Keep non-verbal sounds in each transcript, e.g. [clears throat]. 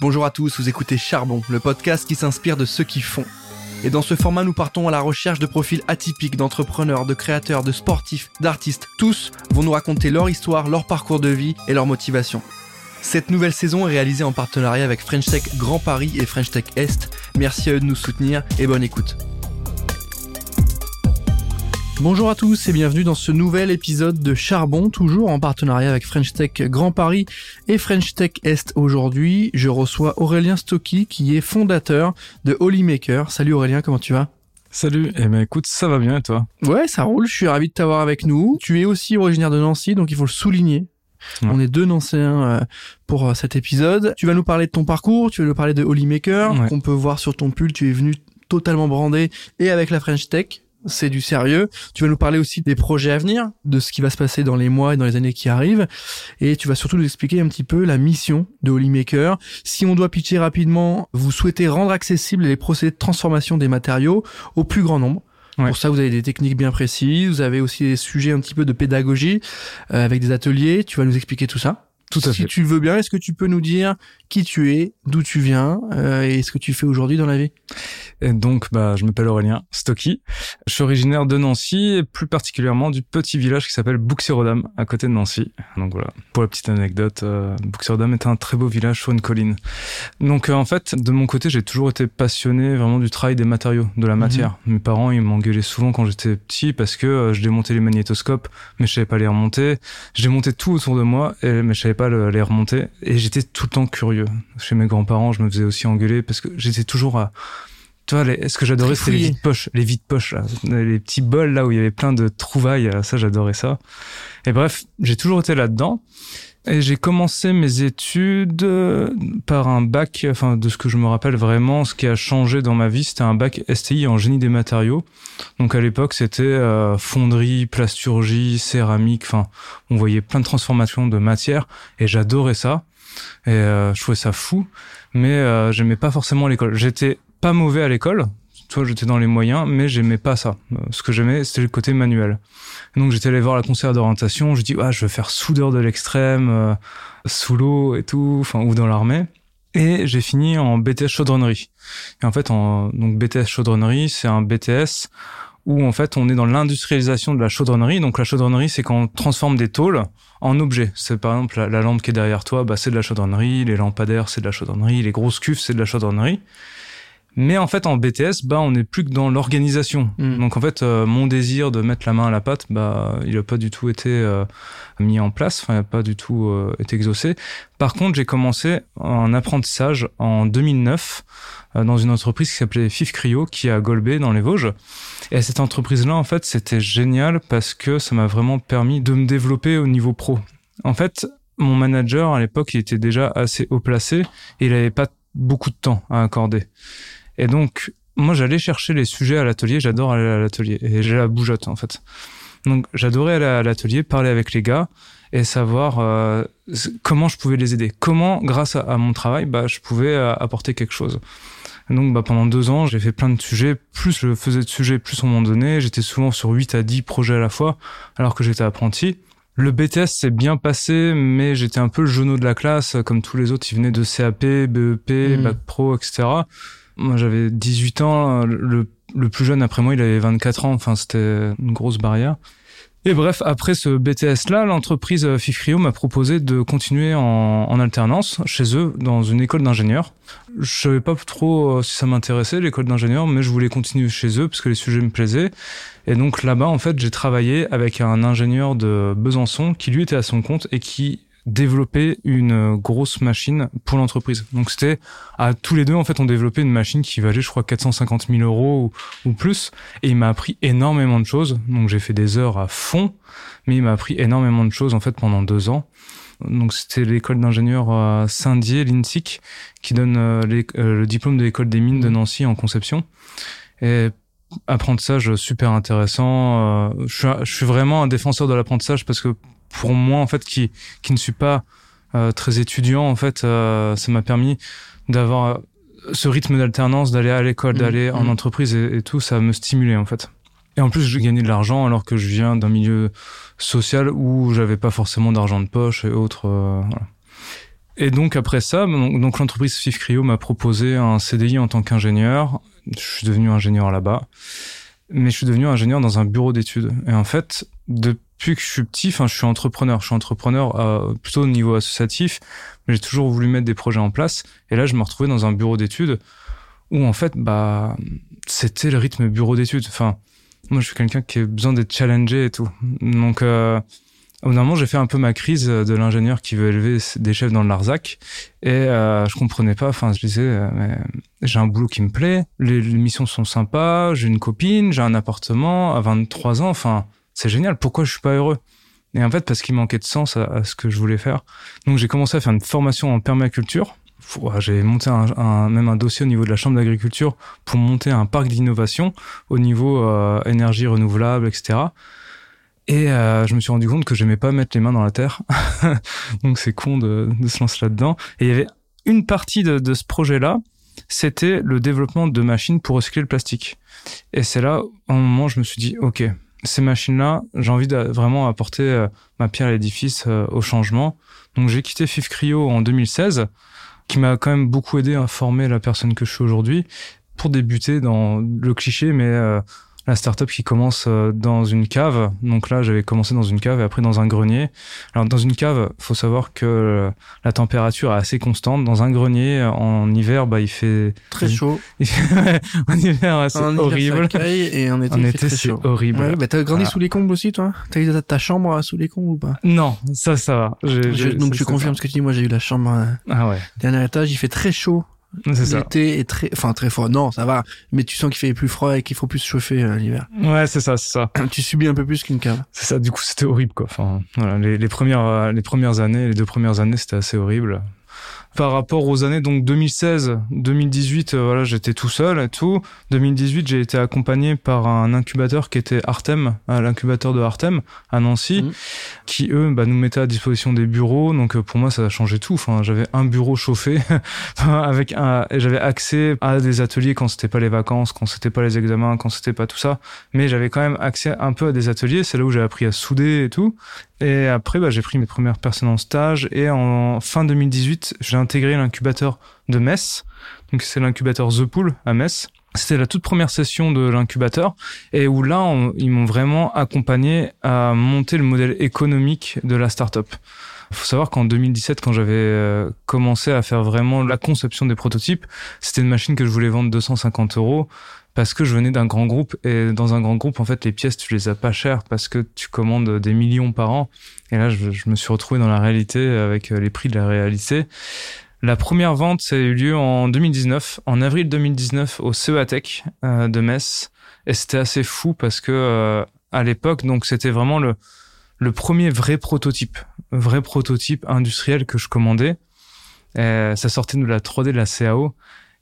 Bonjour à tous, vous écoutez Charbon, le podcast qui s'inspire de ceux qui font. Et dans ce format, nous partons à la recherche de profils atypiques d'entrepreneurs, de créateurs, de sportifs, d'artistes. Tous vont nous raconter leur histoire, leur parcours de vie et leur motivation. Cette nouvelle saison est réalisée en partenariat avec French Tech Grand Paris et French Tech Est. Merci à eux de nous soutenir et bonne écoute. Bonjour à tous et bienvenue dans ce nouvel épisode de Charbon, toujours en partenariat avec French Tech Grand Paris et French Tech Est. Aujourd'hui, je reçois Aurélien Stocky qui est fondateur de Holymaker. Salut Aurélien, comment tu vas? Salut, eh ben écoute, ça va bien et toi? Ouais, ça roule, je suis ravi de t'avoir avec nous. Tu es aussi originaire de Nancy, donc il faut le souligner. On est deux Nancéens euh, pour euh, cet épisode. Tu vas nous parler de ton parcours, tu vas nous parler de Holymaker, Ouais. qu'on peut voir sur ton pull, tu es venu totalement brandé et avec la French Tech. C'est du sérieux. Tu vas nous parler aussi des projets à venir, de ce qui va se passer dans les mois et dans les années qui arrivent. Et tu vas surtout nous expliquer un petit peu la mission de Holymaker. Si on doit pitcher rapidement, vous souhaitez rendre accessibles les procédés de transformation des matériaux au plus grand nombre. Ouais. Pour ça, vous avez des techniques bien précises. Vous avez aussi des sujets un petit peu de pédagogie euh, avec des ateliers. Tu vas nous expliquer tout ça. Tout à si fait. tu le veux bien, est-ce que tu peux nous dire qui tu es, d'où tu viens euh, et ce que tu fais aujourd'hui dans la vie? Et donc, bah, je m'appelle Aurélien Stocky. Je suis originaire de Nancy et plus particulièrement du petit village qui s'appelle Bouxirodam, à côté de Nancy. Donc voilà. Pour la petite anecdote, euh, Bouxirodam est un très beau village sur une colline. Donc euh, en fait, de mon côté, j'ai toujours été passionné vraiment du travail des matériaux, de la matière. Mes parents, ils m'engueulaient souvent quand j'étais petit parce que euh, je démontais les magnétoscopes, mais je savais pas les remonter. Je démontais tout autour de moi, et, mais je savais pas le- les remonter. Et j'étais tout le temps curieux. Chez mes grands-parents, je me faisais aussi engueuler parce que j'étais toujours à tu vois, les- ce que j'adorais, c'était les vides poches, les vides poches, là, les petits bols là où il y avait plein de trouvailles. euh, Ça, j'adorais ça. Et bref, j'ai toujours été là-dedans. Et j'ai commencé mes études euh, par un bac, enfin de ce que je me rappelle vraiment, ce qui a changé dans ma vie, c'était un bac STI en génie des matériaux. Donc à l'époque, c'était euh, fonderie, plasturgie, céramique, enfin on voyait plein de transformations de matière et j'adorais ça. Et euh, je trouvais ça fou, mais euh, j'aimais pas forcément l'école. J'étais pas mauvais à l'école, tu vois, j'étais dans les moyens, mais j'aimais pas ça. Euh, Ce que j'aimais, c'était le côté manuel. Donc j'étais allé voir la conseillère d'orientation, je dis ah je veux faire soudeur de l'extrême, euh, sous l'eau et tout, enfin ou dans l'armée. Et j'ai fini en BTS chaudronnerie. Et en fait, en, donc BTS chaudronnerie, c'est un BTS où en fait on est dans l'industrialisation de la chaudronnerie. Donc la chaudronnerie, c'est quand on transforme des tôles en objets. C'est par exemple la, la lampe qui est derrière toi, bah, c'est de la chaudronnerie, les lampadaires, c'est de la chaudronnerie, les grosses cuves, c'est de la chaudronnerie. Mais en fait, en BTS, bah, on n'est plus que dans l'organisation. Mm. Donc en fait, euh, mon désir de mettre la main à la pâte, bah, il a pas du tout été euh, mis en place, enfin, il a pas du tout euh, été exaucé. Par contre, j'ai commencé un apprentissage en 2009 euh, dans une entreprise qui s'appelait Fif Cryo, qui est à Golbet, dans les Vosges. Et cette entreprise-là, en fait, c'était génial parce que ça m'a vraiment permis de me développer au niveau pro. En fait, mon manager, à l'époque, il était déjà assez haut placé et il avait pas beaucoup de temps à accorder. Et donc, moi, j'allais chercher les sujets à l'atelier. J'adore aller à l'atelier. Et j'ai la bougeotte, en fait. Donc, j'adorais aller à l'atelier, parler avec les gars et savoir euh, comment je pouvais les aider. Comment, grâce à, à mon travail, bah, je pouvais euh, apporter quelque chose. Et donc, bah, pendant deux ans, j'ai fait plein de sujets. Plus je faisais de sujets, plus on m'en donnait. J'étais souvent sur 8 à 10 projets à la fois, alors que j'étais apprenti. Le BTS s'est bien passé, mais j'étais un peu le genou de la classe, comme tous les autres. Ils venaient de CAP, BEP, Mhm. Bac Pro, etc. Moi, j'avais 18 ans. Le, plus jeune après moi, il avait 24 ans. Enfin, c'était une grosse barrière. Et bref, après ce BTS-là, l'entreprise euh, Fifrio m'a proposé de continuer en, en alternance chez eux dans une école d'ingénieurs. Je savais pas trop euh, si ça m'intéressait l'école d'ingénieurs, mais je voulais continuer chez eux parce que les sujets me plaisaient. Et donc là-bas, en fait, j'ai travaillé avec un ingénieur de Besançon qui lui était à son compte et qui développait une grosse machine pour l'entreprise. Donc c'était à tous les deux en fait on développait une machine qui valait je crois 450 000 euros ou, ou plus et il m'a appris énormément de choses. Donc j'ai fait des heures à fond, mais il m'a appris énormément de choses en fait pendant deux ans. Donc c'était l'école d'ingénieurs à Saint-Dié, l'INSIC, qui donne euh, les- euh, le diplôme de l'école des mines de Nancy en conception. Et apprentissage super intéressant. Euh, je, suis, je suis vraiment un défenseur de l'apprentissage parce que pour moi, en fait, qui, qui ne suis pas euh, très étudiant, en fait, euh, ça m'a permis d'avoir euh, ce rythme d'alternance, d'aller à l'école, Mmh, d'aller en mmh. entreprise et, et tout, ça me stimulait, en fait. Et en plus, j'ai gagné de l'argent alors que je viens d'un milieu social où j'avais pas forcément d'argent de poche et autres. euh, voilà. Et donc après ça, donc, l'entreprise Fif Cryo m'a proposé un CDI en tant qu'ingénieur. Je suis devenu ingénieur là-bas, mais je suis devenu ingénieur dans un bureau d'études. Et en fait, depuis que je suis petit, enfin, je suis entrepreneur. Je suis entrepreneur euh, plutôt au niveau associatif. J'ai toujours voulu mettre des projets en place. Et là, je me retrouvais dans un bureau d'études où en fait, bah, c'était le rythme bureau d'études. Enfin, moi, je suis quelqu'un qui a besoin d'être challengé et tout. Donc, euh, au moment, j'ai fait un peu ma crise de l'ingénieur qui veut élever des chefs dans le Larzac et euh, je comprenais pas. Enfin, je disais, euh, mais j'ai un boulot qui me plaît, les, les missions sont sympas, j'ai une copine, j'ai un appartement à 23 ans. Enfin, c'est génial. Pourquoi je suis pas heureux? Et en fait, parce qu'il manquait de sens à, ce que je voulais faire. Donc, j'ai commencé à faire une formation en permaculture. J'ai monté un, même un dossier au niveau de la chambre d'agriculture pour monter un parc d'innovation au niveau euh, énergie renouvelable, etc. Et euh, je me suis rendu compte que j'aimais pas mettre les mains dans la terre. [laughs] Donc c'est con de, de, se lancer là-dedans. Et il y avait une partie de, de ce projet-là, c'était le développement de machines pour recycler le plastique. Et c'est là, à un moment, je me suis dit, OK, ces machines-là, j'ai envie de vraiment apporter euh, ma pierre à l'édifice euh, au changement. Donc j'ai quitté FIF Cryo en 2016, qui m'a quand même beaucoup aidé à former la personne que je suis aujourd'hui, pour débuter dans le cliché, mais euh, la startup qui commence euh, dans une cave. Donc là, j'avais commencé dans une cave et après dans un grenier. Alors dans une cave, faut savoir que euh, la température est assez constante. Dans un grenier, en hiver, bah il fait très chaud. [laughs] en hiver, c'est horrible. et en été, en été c'est horrible. Ouais, bah t'as grandi voilà. sous les combles aussi, toi? T'as eu ta chambre sous les combles ou pas? Non, ça, ça va. Je, donc je confirme ce que tu dis. Moi, j'ai eu la chambre. Euh, ah ouais. Dernier étage, il fait très chaud L'été est très, enfin très froid. Non, ça va. Mais tu sens qu'il fait plus froid et qu'il faut plus se chauffer euh, l'hiver. Ouais, c'est ça, c'est ça. [clears throat] tu subis un peu plus qu'une cave. C'est ça. Du coup, c'était horrible, quoi. Enfin, voilà, les, les premières, euh, les premières années, les deux premières années, c'était assez horrible par rapport aux années donc 2016, 2018, euh, voilà, j'étais tout seul et tout. 2018, j'ai été accompagné par un incubateur qui était Artem, euh, l'incubateur de Artem à Nancy, mmh. qui eux bah, nous mettaient à disposition des bureaux. Donc euh, pour moi, ça a changé tout. Enfin, j'avais un bureau chauffé [laughs] avec un, et j'avais accès à des ateliers quand c'était pas les vacances, quand c'était pas les examens, quand c'était pas tout ça. Mais j'avais quand même accès un peu à des ateliers. C'est là où j'ai appris à souder et tout. Et après, bah, j'ai pris mes premières personnes en stage et en fin 2018, j'ai intégré l'incubateur de Metz. Donc c'est l'incubateur The Pool à Metz. C'était la toute première session de l'incubateur et où là, ils m'ont vraiment accompagné à monter le modèle économique de la startup. Il faut savoir qu'en 2017, quand j'avais euh, commencé à faire vraiment la conception des prototypes, c'était une machine que je voulais vendre 250 euros parce que je venais d'un grand groupe et dans un grand groupe en fait les pièces tu les as pas chères parce que tu commandes des millions par an. Et là je, me suis retrouvé dans la réalité avec euh, les prix de la réalité. La première vente ça a eu lieu en 2019 en avril 2019 au CEATEC euh, de Metz. Et c'était assez fou parce que euh, à l'époque donc c'était vraiment le premier vrai prototype vrai prototype industriel que je commandais. Ça sortait de la 3D de la CAO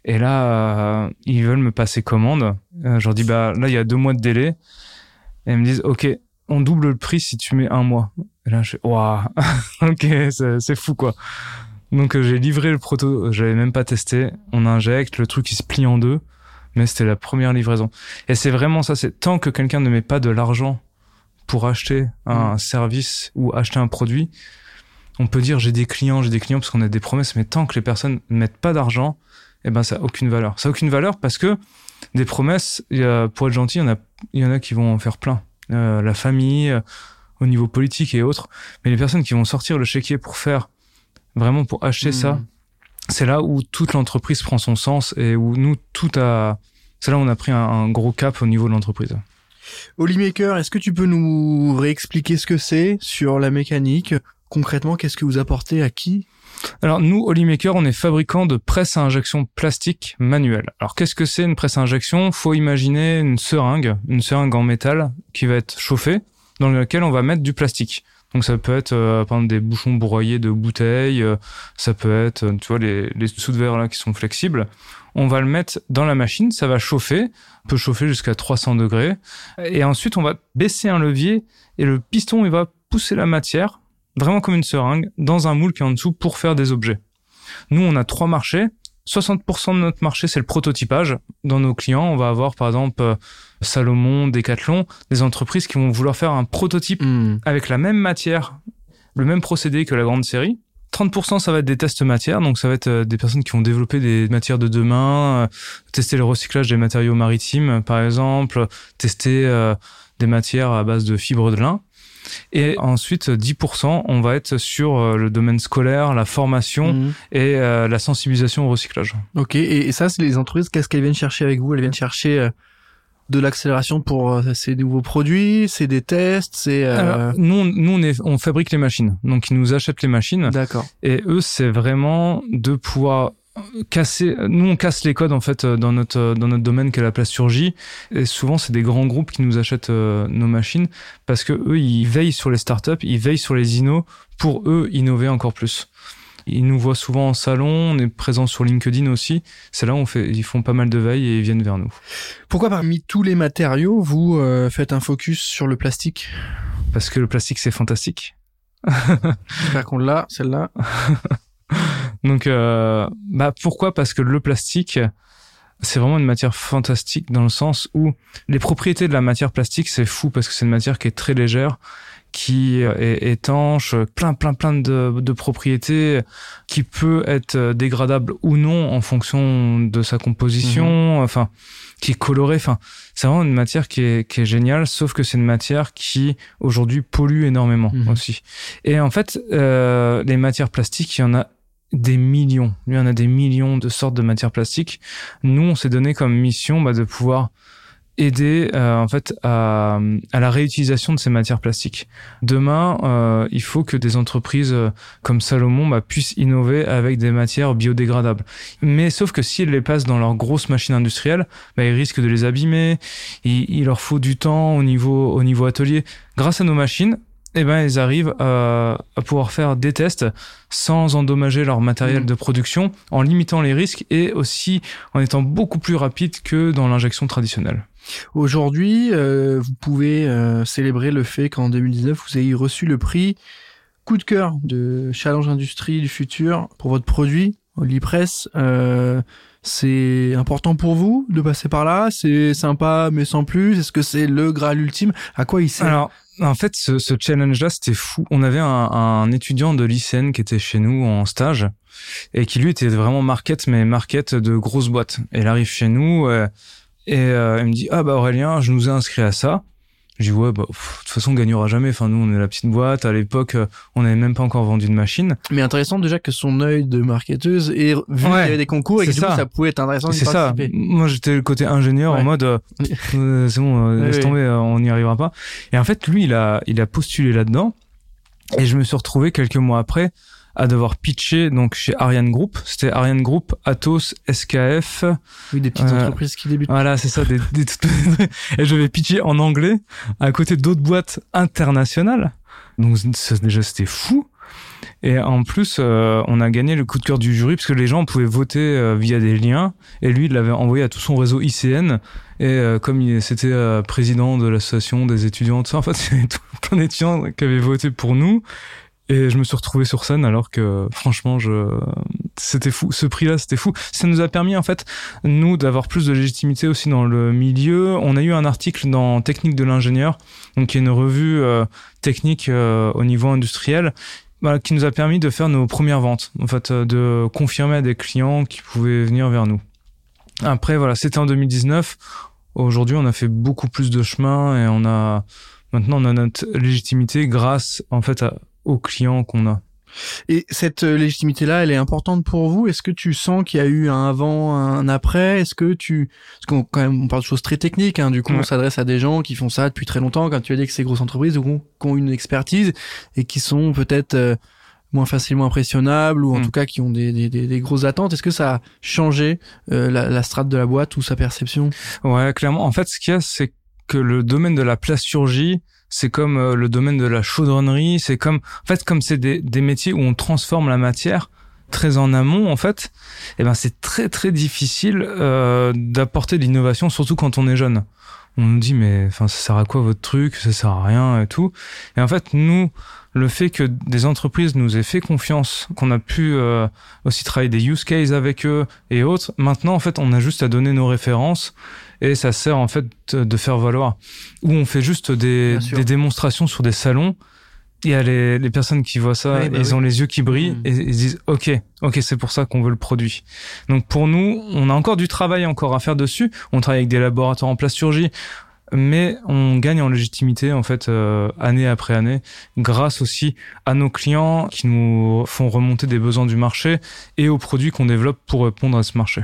et là, euh, ils veulent me passer commande. Euh, je leur dis, bah là, il y a deux mois de délai. Et ils me disent, OK, on double le prix si tu mets un mois. Et là, je fais, waouh, [laughs] OK, c'est fou, quoi. Donc, euh, j'ai livré le proto, j'avais même pas testé. On injecte, le truc, il se plie en deux. Mais c'était la première livraison. Et c'est vraiment ça, c'est tant que quelqu'un ne met pas de l'argent pour acheter un mmh. service ou acheter un produit, on peut dire j'ai des clients, j'ai des clients parce qu'on a des promesses, mais tant que les personnes ne mettent pas d'argent, eh ben ça a aucune valeur. Ça a aucune valeur parce que des promesses, il y a, pour être gentil, il y en a, il y en a qui vont en faire plein. Euh, la famille, euh, au niveau politique et autres. Mais les personnes qui vont sortir le chéquier pour faire, vraiment pour acheter ça, mmh. c'est là où toute l'entreprise prend son sens et où nous, tout a, c'est là où on a pris un, un gros cap au niveau de l'entreprise. Maker, est-ce que tu peux nous réexpliquer ce que c'est sur la mécanique? Concrètement, qu'est-ce que vous apportez à qui? Alors nous, Holymaker, on est fabricant de presse à injection plastique manuelle. Alors qu'est-ce que c'est une presse à injection? Faut imaginer une seringue, une seringue en métal qui va être chauffée, dans laquelle on va mettre du plastique. Donc ça peut être euh, par exemple des bouchons broyés de bouteilles, euh, ça peut être euh, tu vois les, les sous de verre là qui sont flexibles. On va le mettre dans la machine, ça va chauffer, peut chauffer jusqu'à 300 degrés, et ensuite on va baisser un levier et le piston il va pousser la matière vraiment comme une seringue, dans un moule qui est en dessous pour faire des objets. Nous, on a trois marchés. 60% de notre marché, c'est le prototypage. Dans nos clients, on va avoir par exemple euh, Salomon, Decathlon, des entreprises qui vont vouloir faire un prototype mmh. avec la même matière, le même procédé que la grande série. 30% ça va être des tests matières, donc ça va être des personnes qui vont développer des matières de demain, tester le recyclage des matériaux maritimes par exemple, tester des matières à base de fibres de lin. Et ensuite, 10%, on va être sur euh, le domaine scolaire, la formation mhm. et euh, la sensibilisation au recyclage. Ok, et, ça, c'est les entreprises, qu'est-ce qu'elles viennent chercher avec vous? Elles viennent chercher euh, de l'accélération pour ces nouveaux produits, c'est des tests, c'est. nous, nous on, est, on fabrique les machines, donc ils nous achètent les machines. D'accord. Et eux, c'est vraiment de pouvoir casser nous on casse les codes en fait dans notre dans notre domaine qu'est la plasturgie et souvent c'est des grands groupes qui nous achètent euh, nos machines parce que eux ils veillent sur les startups ils veillent sur les innos pour eux innover encore plus. Ils nous voient souvent en salon on est présent sur LinkedIn aussi. C'est là où on fait ils font pas mal de veille et ils viennent vers nous. Pourquoi parmi tous les matériaux vous euh, faites un focus sur le plastique? Parce que le plastique c'est fantastique. J'espère qu'on l'a celle-là [laughs] Donc, euh, bah pourquoi? Parce que le plastique, c'est vraiment une matière fantastique dans le sens où les propriétés de la matière plastique, c'est fou parce que c'est une matière qui est très légère, qui est étanche, plein, plein, plein de, de propriétés, qui peut être dégradable ou non en fonction de sa composition, mhm. enfin, qui est colorée. Enfin, c'est vraiment une matière qui est, qui est géniale, sauf que c'est une matière qui aujourd'hui pollue énormément mhm. aussi. Et en fait, euh, les matières plastiques, il y en a des millions. Lui, on a des millions de sortes de matières plastiques. Nous, on s'est donné comme mission bah, de pouvoir aider euh, en fait à, à, la réutilisation de ces matières plastiques. Demain, euh, il faut que des entreprises euh, comme Salomon bah, puissent innover avec des matières biodégradables. Mais sauf que s'ils les passent dans leurs grosses machines industrielles, bah, ils risquent de les abîmer. Il, il leur faut du temps au niveau au niveau atelier. Grâce à nos machines, eh ben, ils arrivent à, à, pouvoir faire des tests sans endommager leur matériel mmh. de production, en limitant les risques et aussi en étant beaucoup plus rapide que dans l'injection traditionnelle. Aujourd'hui, euh, vous pouvez euh, célébrer le fait qu'en 2019, vous ayez reçu le prix coup de cœur de Challenge Industrie du futur pour votre produit, Olipress. Euh, c'est important pour vous de passer par là? C'est sympa mais sans plus? Est-ce que c'est le Graal ultime? À quoi il sert? Alors, en fait, ce, challenge-là, c'était fou. On avait un, un, étudiant de lycéenne qui était chez nous en stage et qui lui était vraiment market, mais market de grosses boîtes. Et il arrive chez nous euh, et euh, il me dit ah bah Aurélien, je nous ai inscrit à ça. Je dis ouais, bah, de toute façon, on gagnera jamais. Enfin, nous, on est la petite boîte. À l'époque, euh, on n'avait même pas encore vendu de machine. Mais intéressant déjà que son œil de marketeuse ait vu qu'il y avait des concours et que du coup, ça pouvait être intéressant C'est ça. Moi, j'étais le côté ingénieur en mode, euh, [laughs] euh, c'est bon, laisse tomber, on n'y arrivera pas. Et en fait, lui, il a, il a postulé là-dedans. Et je me suis retrouvé quelques mois après à devoir pitcher donc chez Ariane Group. C'était Ariane Group, Atos, SKF. Oui, des petites euh, entreprises qui débutent. Voilà, c'est ça. Des, des, et je vais pitcher en anglais à côté d'autres boîtes internationales. Donc déjà c'était fou. Et en plus, euh, on a gagné le coup de cœur du jury parce que les gens pouvaient voter euh, via des liens. Et lui, il l'avait envoyé à tout son réseau ICN. Et comme il c'était président de l'association des étudiants, tout ça, en fait, [laughs] il plein d'étudiants qui avaient voté pour nous. Et je me suis retrouvé sur scène alors que franchement, c'était fou. Ce prix-là, c'était fou. Ça nous a permis en fait nous d'avoir plus de légitimité aussi dans le milieu. On a eu un article dans Technique de l'ingénieur, donc qui est une revue euh, technique euh, au niveau industriel. Bah, qui nous a permis de faire nos premières ventes, en fait, euh, de confirmer à des clients qui pouvaient venir vers nous. Après, voilà, c'était en 2019. Aujourd'hui, on a fait beaucoup plus de chemin et on a maintenant on a notre légitimité grâce en fait aux clients qu'on a. Et cette euh, légitimité-là, elle est importante pour vous? Est-ce que tu sens qu'il y a eu un avant, un après? Est-ce que tu... Parce qu'on quand même, on parle de choses très techniques, hein, du coup on s'adresse à des gens qui font ça depuis très longtemps, quand tu as dit que c'est grosses entreprises, ou qui ont une expertise et qui sont peut-être... Euh, moins facilement impressionnables ou en mm. tout cas qui ont des, des, des, grosses attentes. Est-ce que ça a changé euh, la, la strate de la boîte ou sa perception? Ouais, clairement. En fait, ce qu'il y a, c'est que le domaine de la plasturgie, c'est comme euh, le domaine de la chaudronnerie, c'est comme en fait comme c'est des, des métiers où on transforme la matière très en amont en fait, eh ben c'est très très difficile euh, d'apporter de l'innovation surtout quand on est jeune. On nous dit mais enfin ça sert à quoi votre truc, ça sert à rien et tout. Et en fait nous le fait que des entreprises nous aient fait confiance, qu'on a pu euh, aussi travailler des use cases avec eux et autres, maintenant en fait on a juste à donner nos références et ça sert en fait de faire valoir. Ou on fait juste des, des démonstrations sur des salons il y a les, les personnes qui voient ça, bah ils oui. ont les yeux qui brillent Mm. et ils se disent ok, ok, c'est pour ça qu'on veut le produit. Donc pour nous, on a encore du travail encore à faire dessus. On travaille avec des laboratoires en plasturgie, mais on gagne en légitimité en fait euh, année après année, grâce aussi à nos clients qui nous font remonter des besoins du marché et aux produits qu'on développe pour répondre à ce marché.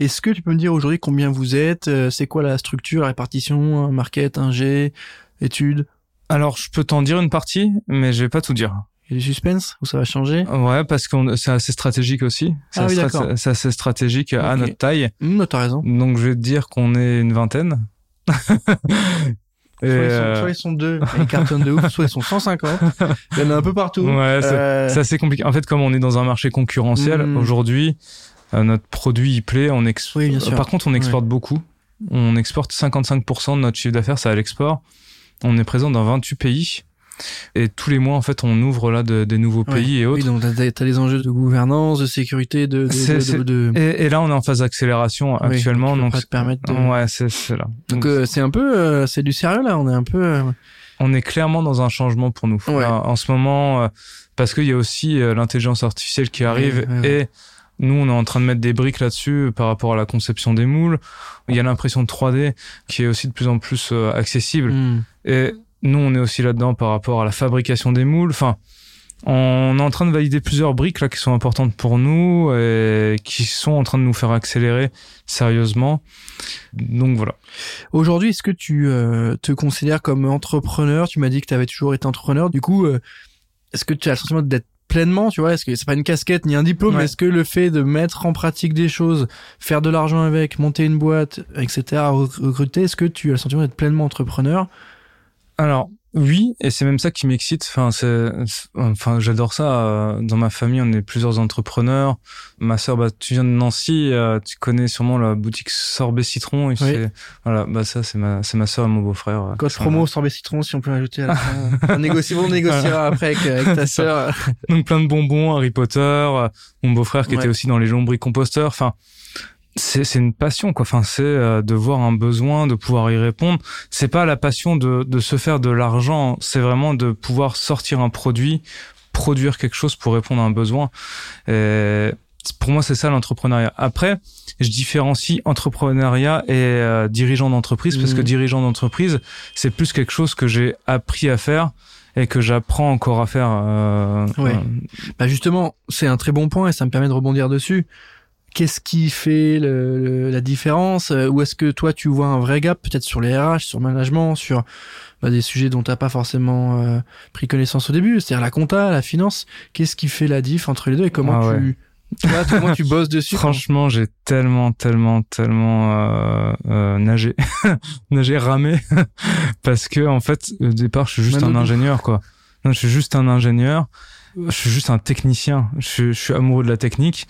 Est-ce que tu peux me dire aujourd'hui combien vous êtes euh, C'est quoi la structure, la répartition, market, un G, études? Alors je peux t'en dire une partie, mais je vais pas tout dire. Il y a du suspense ou ça va changer? Ouais, parce que c'est assez stratégique aussi. C'est Ah oui, d'accord. c'est assez stratégique à notre taille. Hum, T'as raison. Donc je vais te dire qu'on est une vingtaine. Et, [laughs] Soit, ils sont, euh, soit ils sont deux, ils cartonnent de ouf, soit ils sont 150. Il y en a un peu partout. Ouais, c'est Euh, c'est assez compliqué. En fait, comme on est dans un marché concurrentiel, Mm. aujourd'hui, notre produit il plaît. On ex- Oui, bien sûr. Par contre, on exporte beaucoup. On exporte 55% de notre chiffre d'affaires, c'est à l'export. On est présent dans 28 pays. Et tous les mois, en fait, on ouvre là de- des nouveaux Ouais. pays et autres. Oui, donc t'as t'as des enjeux de gouvernance, de sécurité, de... de, de- Et, et là, on est en phase d'accélération Oui, actuellement. donc, Donc, pas te permettre de... ouais, c'est là. Donc euh, c'est un peu, euh, c'est du sérieux là. On est un peu. euh, on est clairement dans un changement pour nous. Ouais. Là, en ce moment, euh, parce qu'il y a aussi euh, l'intelligence artificielle qui arrive ouais. et nous, on est en train de mettre des briques là-dessus par rapport à la conception des moules. Il y a l'impression de 3D qui est aussi de plus en plus euh, accessible. hum. Et nous, on est aussi là-dedans par rapport à la fabrication des moules. Enfin, on est en train de valider plusieurs briques là qui sont importantes pour nous et qui sont en train de nous faire accélérer sérieusement. Donc voilà. Aujourd'hui, est-ce que tu euh, te considères comme entrepreneur? Tu m'as dit que tu avais toujours été entrepreneur. Du coup, euh, est-ce que tu as le sentiment d'être pleinement, tu vois Est-ce que c'est pas une casquette ni un diplôme Ouais. mais Est-ce que le fait de mettre en pratique des choses, faire de l'argent avec, monter une boîte, etc., rec- recruter, est-ce que tu as le sentiment d'être pleinement entrepreneur? Alors oui, et c'est même ça qui m'excite. Enfin, c'est, enfin, j'adore ça. Euh, Dans ma famille, on est plusieurs entrepreneurs. Ma sœur, bah, tu viens de Nancy, euh, tu connais sûrement la boutique Sorbet Citron. Et c'est- voilà, bah ça, c'est ma, c'est ma sœur et mon beau-frère. euh, Code sont promo sorbet citron, si on peut ajouter à la fin. [laughs] on, négocie, on négociera après avec, avec ta sœur. Donc plein de bonbons, Harry Potter. euh, Mon beau-frère qui Ouais. était aussi dans les lombricomposteurs. Enfin, c'est, c'est une passion, quoi. Enfin, c'est euh, de voir un besoin, de pouvoir y répondre. C'est pas la passion de, de se faire de l'argent. C'est vraiment de pouvoir sortir un produit, produire quelque chose pour répondre à un besoin. Et pour moi, c'est ça l'entrepreneuriat. Après, je différencie entrepreneuriat et euh, dirigeant d'entreprise parce que Mhm. dirigeant d'entreprise, c'est plus quelque chose que j'ai appris à faire et que j'apprends encore à faire. euh, Ouais. euh, Bah justement, c'est un très bon point et ça me permet de rebondir dessus. Qu'est-ce qui fait le- le- la différence Euh, Ou est-ce que toi tu vois un vrai gap peut-être sur les RH, sur le management, sur bah, des sujets dont t'as pas forcément euh, pris connaissance au début, c'est-à-dire la compta, la finance. Qu'est-ce qui fait la diff entre les deux et comment Ah tu, tu vois, comment tu bosses dessus Franchement, j'ai tellement, tellement, tellement euh, euh, nagé, [laughs] nagé, ramé, [laughs] parce que en fait, au départ, je suis juste Mano un ingénieur, quoi. Non, je suis juste un ingénieur. Je suis juste un technicien. Je, je suis amoureux de la technique,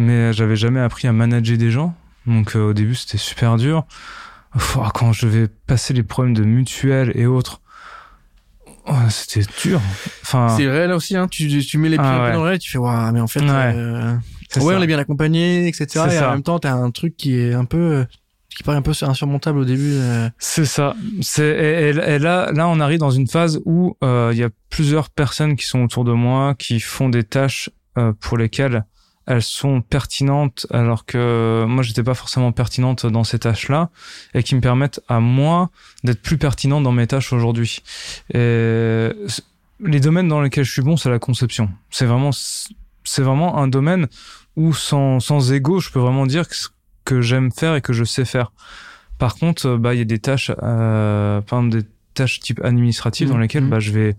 mais j'avais jamais appris à manager des gens. Donc euh, au début, c'était super dur. Pff, Quand je vais passer les problèmes de mutuelle et autres, oh, c'était dur. Enfin, C'est réel aussi, hein. Tu, tu mets les pieds Ah un peu ouais. dans le réel, tu fais waouh, mais en fait, Ouais. euh, ouais, on est bien accompagné, etc. Et en même temps, t'as un truc qui est un peu, euh, qui paraît un peu insurmontable au début. euh. C'est ça. C'est et, et- et là, là, on arrive dans une phase où euh, il y a plusieurs personnes qui sont autour de moi qui font des tâches euh, pour lesquelles elles sont pertinentes, alors que moi, j'étais pas forcément pertinente dans ces tâches-là, et qui me permettent à moi d'être plus pertinent dans mes tâches aujourd'hui. Et les domaines dans lesquels je suis bon, c'est la conception. C'est vraiment, c'est vraiment un domaine où sans sans ego, je peux vraiment dire que que j'aime faire et que je sais faire. Par contre, bah il y a des tâches, euh, tâches type administratives dans Mhm. lesquelles bah je vais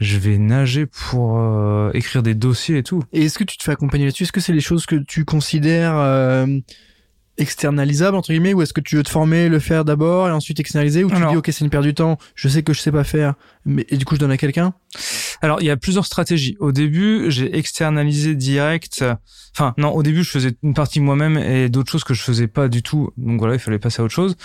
je vais nager pour euh, écrire des dossiers et tout. Et est-ce que tu te fais accompagner là-dessus? Est-ce que c'est les choses que tu considères euh, externalisables entre guillemets, ou est-ce que tu veux te former, le faire d'abord et ensuite externaliser, ou tu Alors- dis ok c'est une perte du temps, je sais que je sais pas faire, mais et du coup je donne à quelqu'un? Alors, il y a plusieurs stratégies. Au début, j'ai externalisé direct. Enfin, non, au début, je faisais une partie moi-même et d'autres choses que je faisais pas du tout. Donc voilà, il fallait passer à autre chose.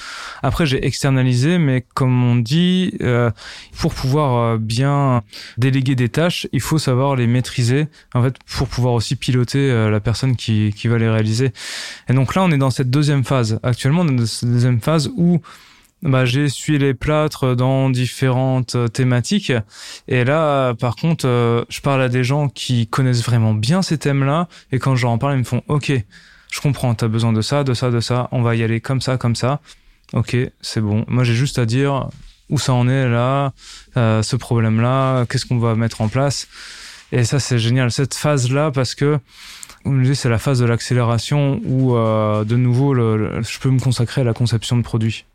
Après, j'ai externalisé, mais comme on dit, euh, pour pouvoir euh, bien déléguer des tâches, il faut savoir les maîtriser. En fait, pour pouvoir aussi piloter euh, la personne qui, qui va les réaliser. Et donc là, on est dans cette deuxième phase. Actuellement, on est dans cette deuxième phase où bah, j'ai essuyé les plâtres dans différentes euh, thématiques. Et là, par contre, euh, je parle à des gens qui connaissent vraiment bien ces thèmes-là. Et quand je leur en parle, ils me font OK, je comprends, t'as besoin de ça, de ça, de ça. On va y aller comme ça, comme ça. OK, c'est bon. Moi, j'ai juste à dire où ça en est là, euh, ce problème-là, qu'est-ce qu'on va mettre en place. Et ça, c'est génial. Cette phase-là, parce que c'est la phase de l'accélération où, de nouveau, je peux me consacrer à la conception de produits.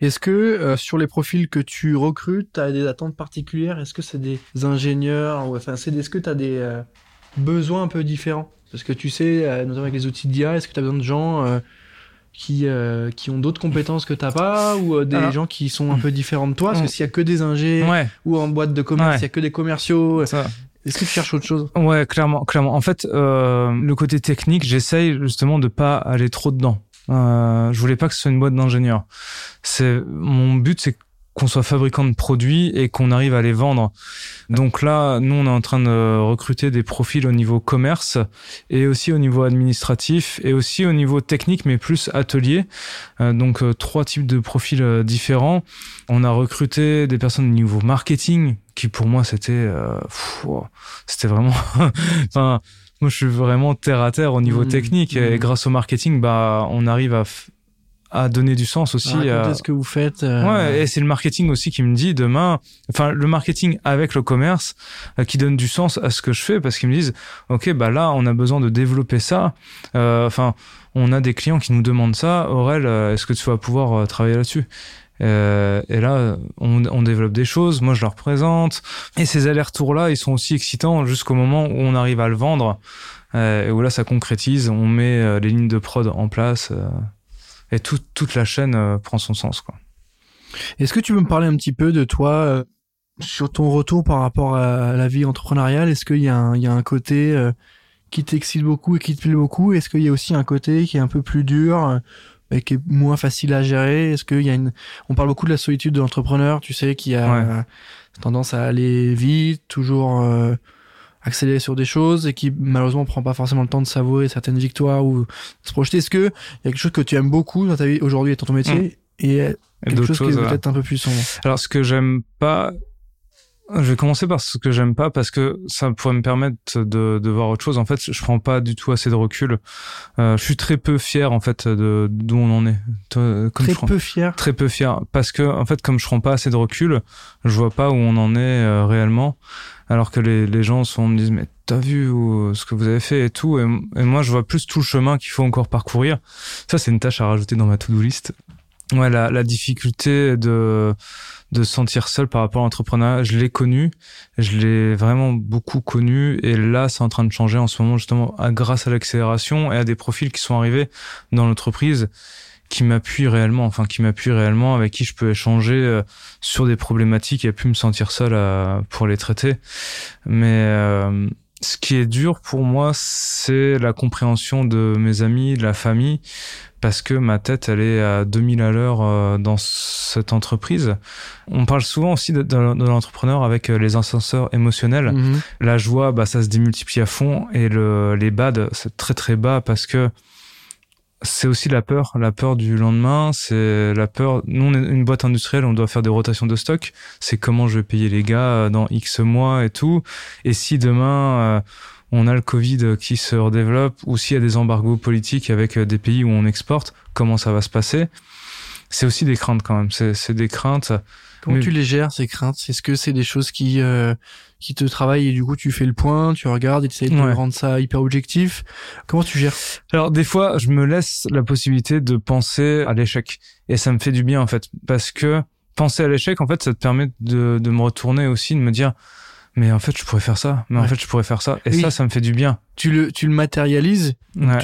Est-ce que euh, sur les profils que tu recrutes, tu as des attentes particulières? Est-ce que c'est des ingénieurs? Ou, enfin, Est-ce que tu as des euh, besoins un peu différents? Parce que tu sais, euh, notamment avec les outils d'IA, est-ce que tu as besoin de gens qui, qui ont d'autres compétences que tu n'as pas? Ou des gens qui sont un peu différents de toi? Parce que s'il y a que des ingés ou en boîte de commerce, il y a que des commerciaux. Est-ce que tu cherches autre chose? Ouais, clairement, clairement. En fait, le côté technique, j'essaye justement de pas aller trop dedans. Euh, je voulais pas que ce soit une boîte d'ingénieurs. Mon but, c'est qu'on soit fabricant de produits et qu'on arrive à les vendre. Donc là, nous, on est en train de recruter des profils au niveau commerce et aussi au niveau administratif et aussi au niveau technique, mais plus atelier. Euh, donc euh, trois types de profils différents. On a recruté des personnes au niveau marketing qui pour moi c'était c'était vraiment [laughs] moi, je suis vraiment terre à terre au niveau mmh. technique. Et mmh. grâce au marketing, bah, on arrive à, à donner du sens aussi. À ce que vous faites. Euh, ouais, et c'est le marketing aussi qui me dit demain, enfin, le marketing avec le commerce euh, qui donne du sens à ce que je fais parce qu'ils me disent, OK, bah là, on a besoin de développer ça. Euh, enfin, on a des clients qui nous demandent ça. Aurel, est-ce que tu vas pouvoir travailler là-dessus? Euh, et là, on, on, développe des choses, moi je leur présente. Et ces allers-retours-là, ils sont aussi excitants jusqu'au moment où on arrive à le vendre. Euh, et où là, ça concrétise, on met euh, les lignes de prod en place. Et tout, toute la chaîne prend son sens. quoi. Est-ce que tu peux me parler un petit peu de toi sur ton retour par rapport à la vie entrepreneuriale? Est-ce qu'il y, a un, il y a un côté qui t'excite beaucoup et qui te plaît beaucoup? Est-ce qu'il y a aussi un côté qui est un peu plus dur et qui est moins facile à gérer Est-ce qu'il y a une On parle beaucoup de la solitude de l'entrepreneur, tu sais, qui a tendance à aller vite, toujours euh, accélérer sur des choses et qui malheureusement prend pas forcément le temps de savourer certaines victoires ou de se projeter. Est-ce que il y a quelque chose que tu aimes beaucoup dans ta vie aujourd'hui et dans ton métier mm. et quelque chose qui est peut-être un peu plus sombre? Alors ce que j'aime pas je vais commencer par ce que j'aime pas parce que ça pourrait me permettre de, de voir autre chose. En fait, je prends pas du tout assez de recul. Euh, je suis très peu fier en fait de d'où on en est. Comme très peu fier. Très peu fier parce que en fait, comme je prends pas assez de recul, je vois pas où on en est euh, réellement. Alors que les, les gens sont me disent mais t'as vu où, ce que vous avez fait et tout et, et moi je vois plus tout le chemin qu'il faut encore parcourir. Ça c'est une tâche à rajouter dans ma to-do list. Ouais, la, la difficulté de de se sentir seul par rapport à l'entrepreneuriat. Je l'ai connu, je l'ai vraiment beaucoup connu, et là, c'est en train de changer en ce moment justement grâce à l'accélération et à des profils qui sont arrivés dans l'entreprise qui m'appuient réellement, enfin qui m'appuient réellement, avec qui je peux échanger euh, sur des problématiques et plus me sentir seul à, pour les traiter. Mais euh, ce qui est dur pour moi, c'est la compréhension de mes amis, de la famille, parce que ma tête elle est à 2000 à l'heure euh, dans cette entreprise. On parle souvent aussi de, de, l'entrepreneur avec euh, les ascenseurs émotionnels. Mhm. La joie, bah, ça se démultiplie à fond et le, les bad, c'est très très bas parce que c'est aussi la peur, la peur du lendemain, c'est la peur. Nous, on est une boîte industrielle, on doit faire des rotations de stock. C'est comment je vais payer les gars euh, dans X mois et tout. Et si demain on a le Covid qui se redéveloppe, ou s'il y a des embargos politiques avec euh, des pays où on exporte, comment ça va se passer? C'est aussi des craintes quand même. C'est des craintes. Comment tu les gères ces craintes? Est-ce que c'est des choses qui euh, qui te travaillent et du coup tu fais le point, tu regardes et tu essayes de rendre ça hyper objectif? Comment tu gères? Alors des fois, je me laisse la possibilité de penser à l'échec. Et ça me fait du bien en fait. Parce que penser à l'échec en fait ça te permet de, de me retourner aussi, de me dire mais en fait je pourrais faire ça. Mais en fait je pourrais faire ça. Et ça ça me fait du bien tu le tu le matérialises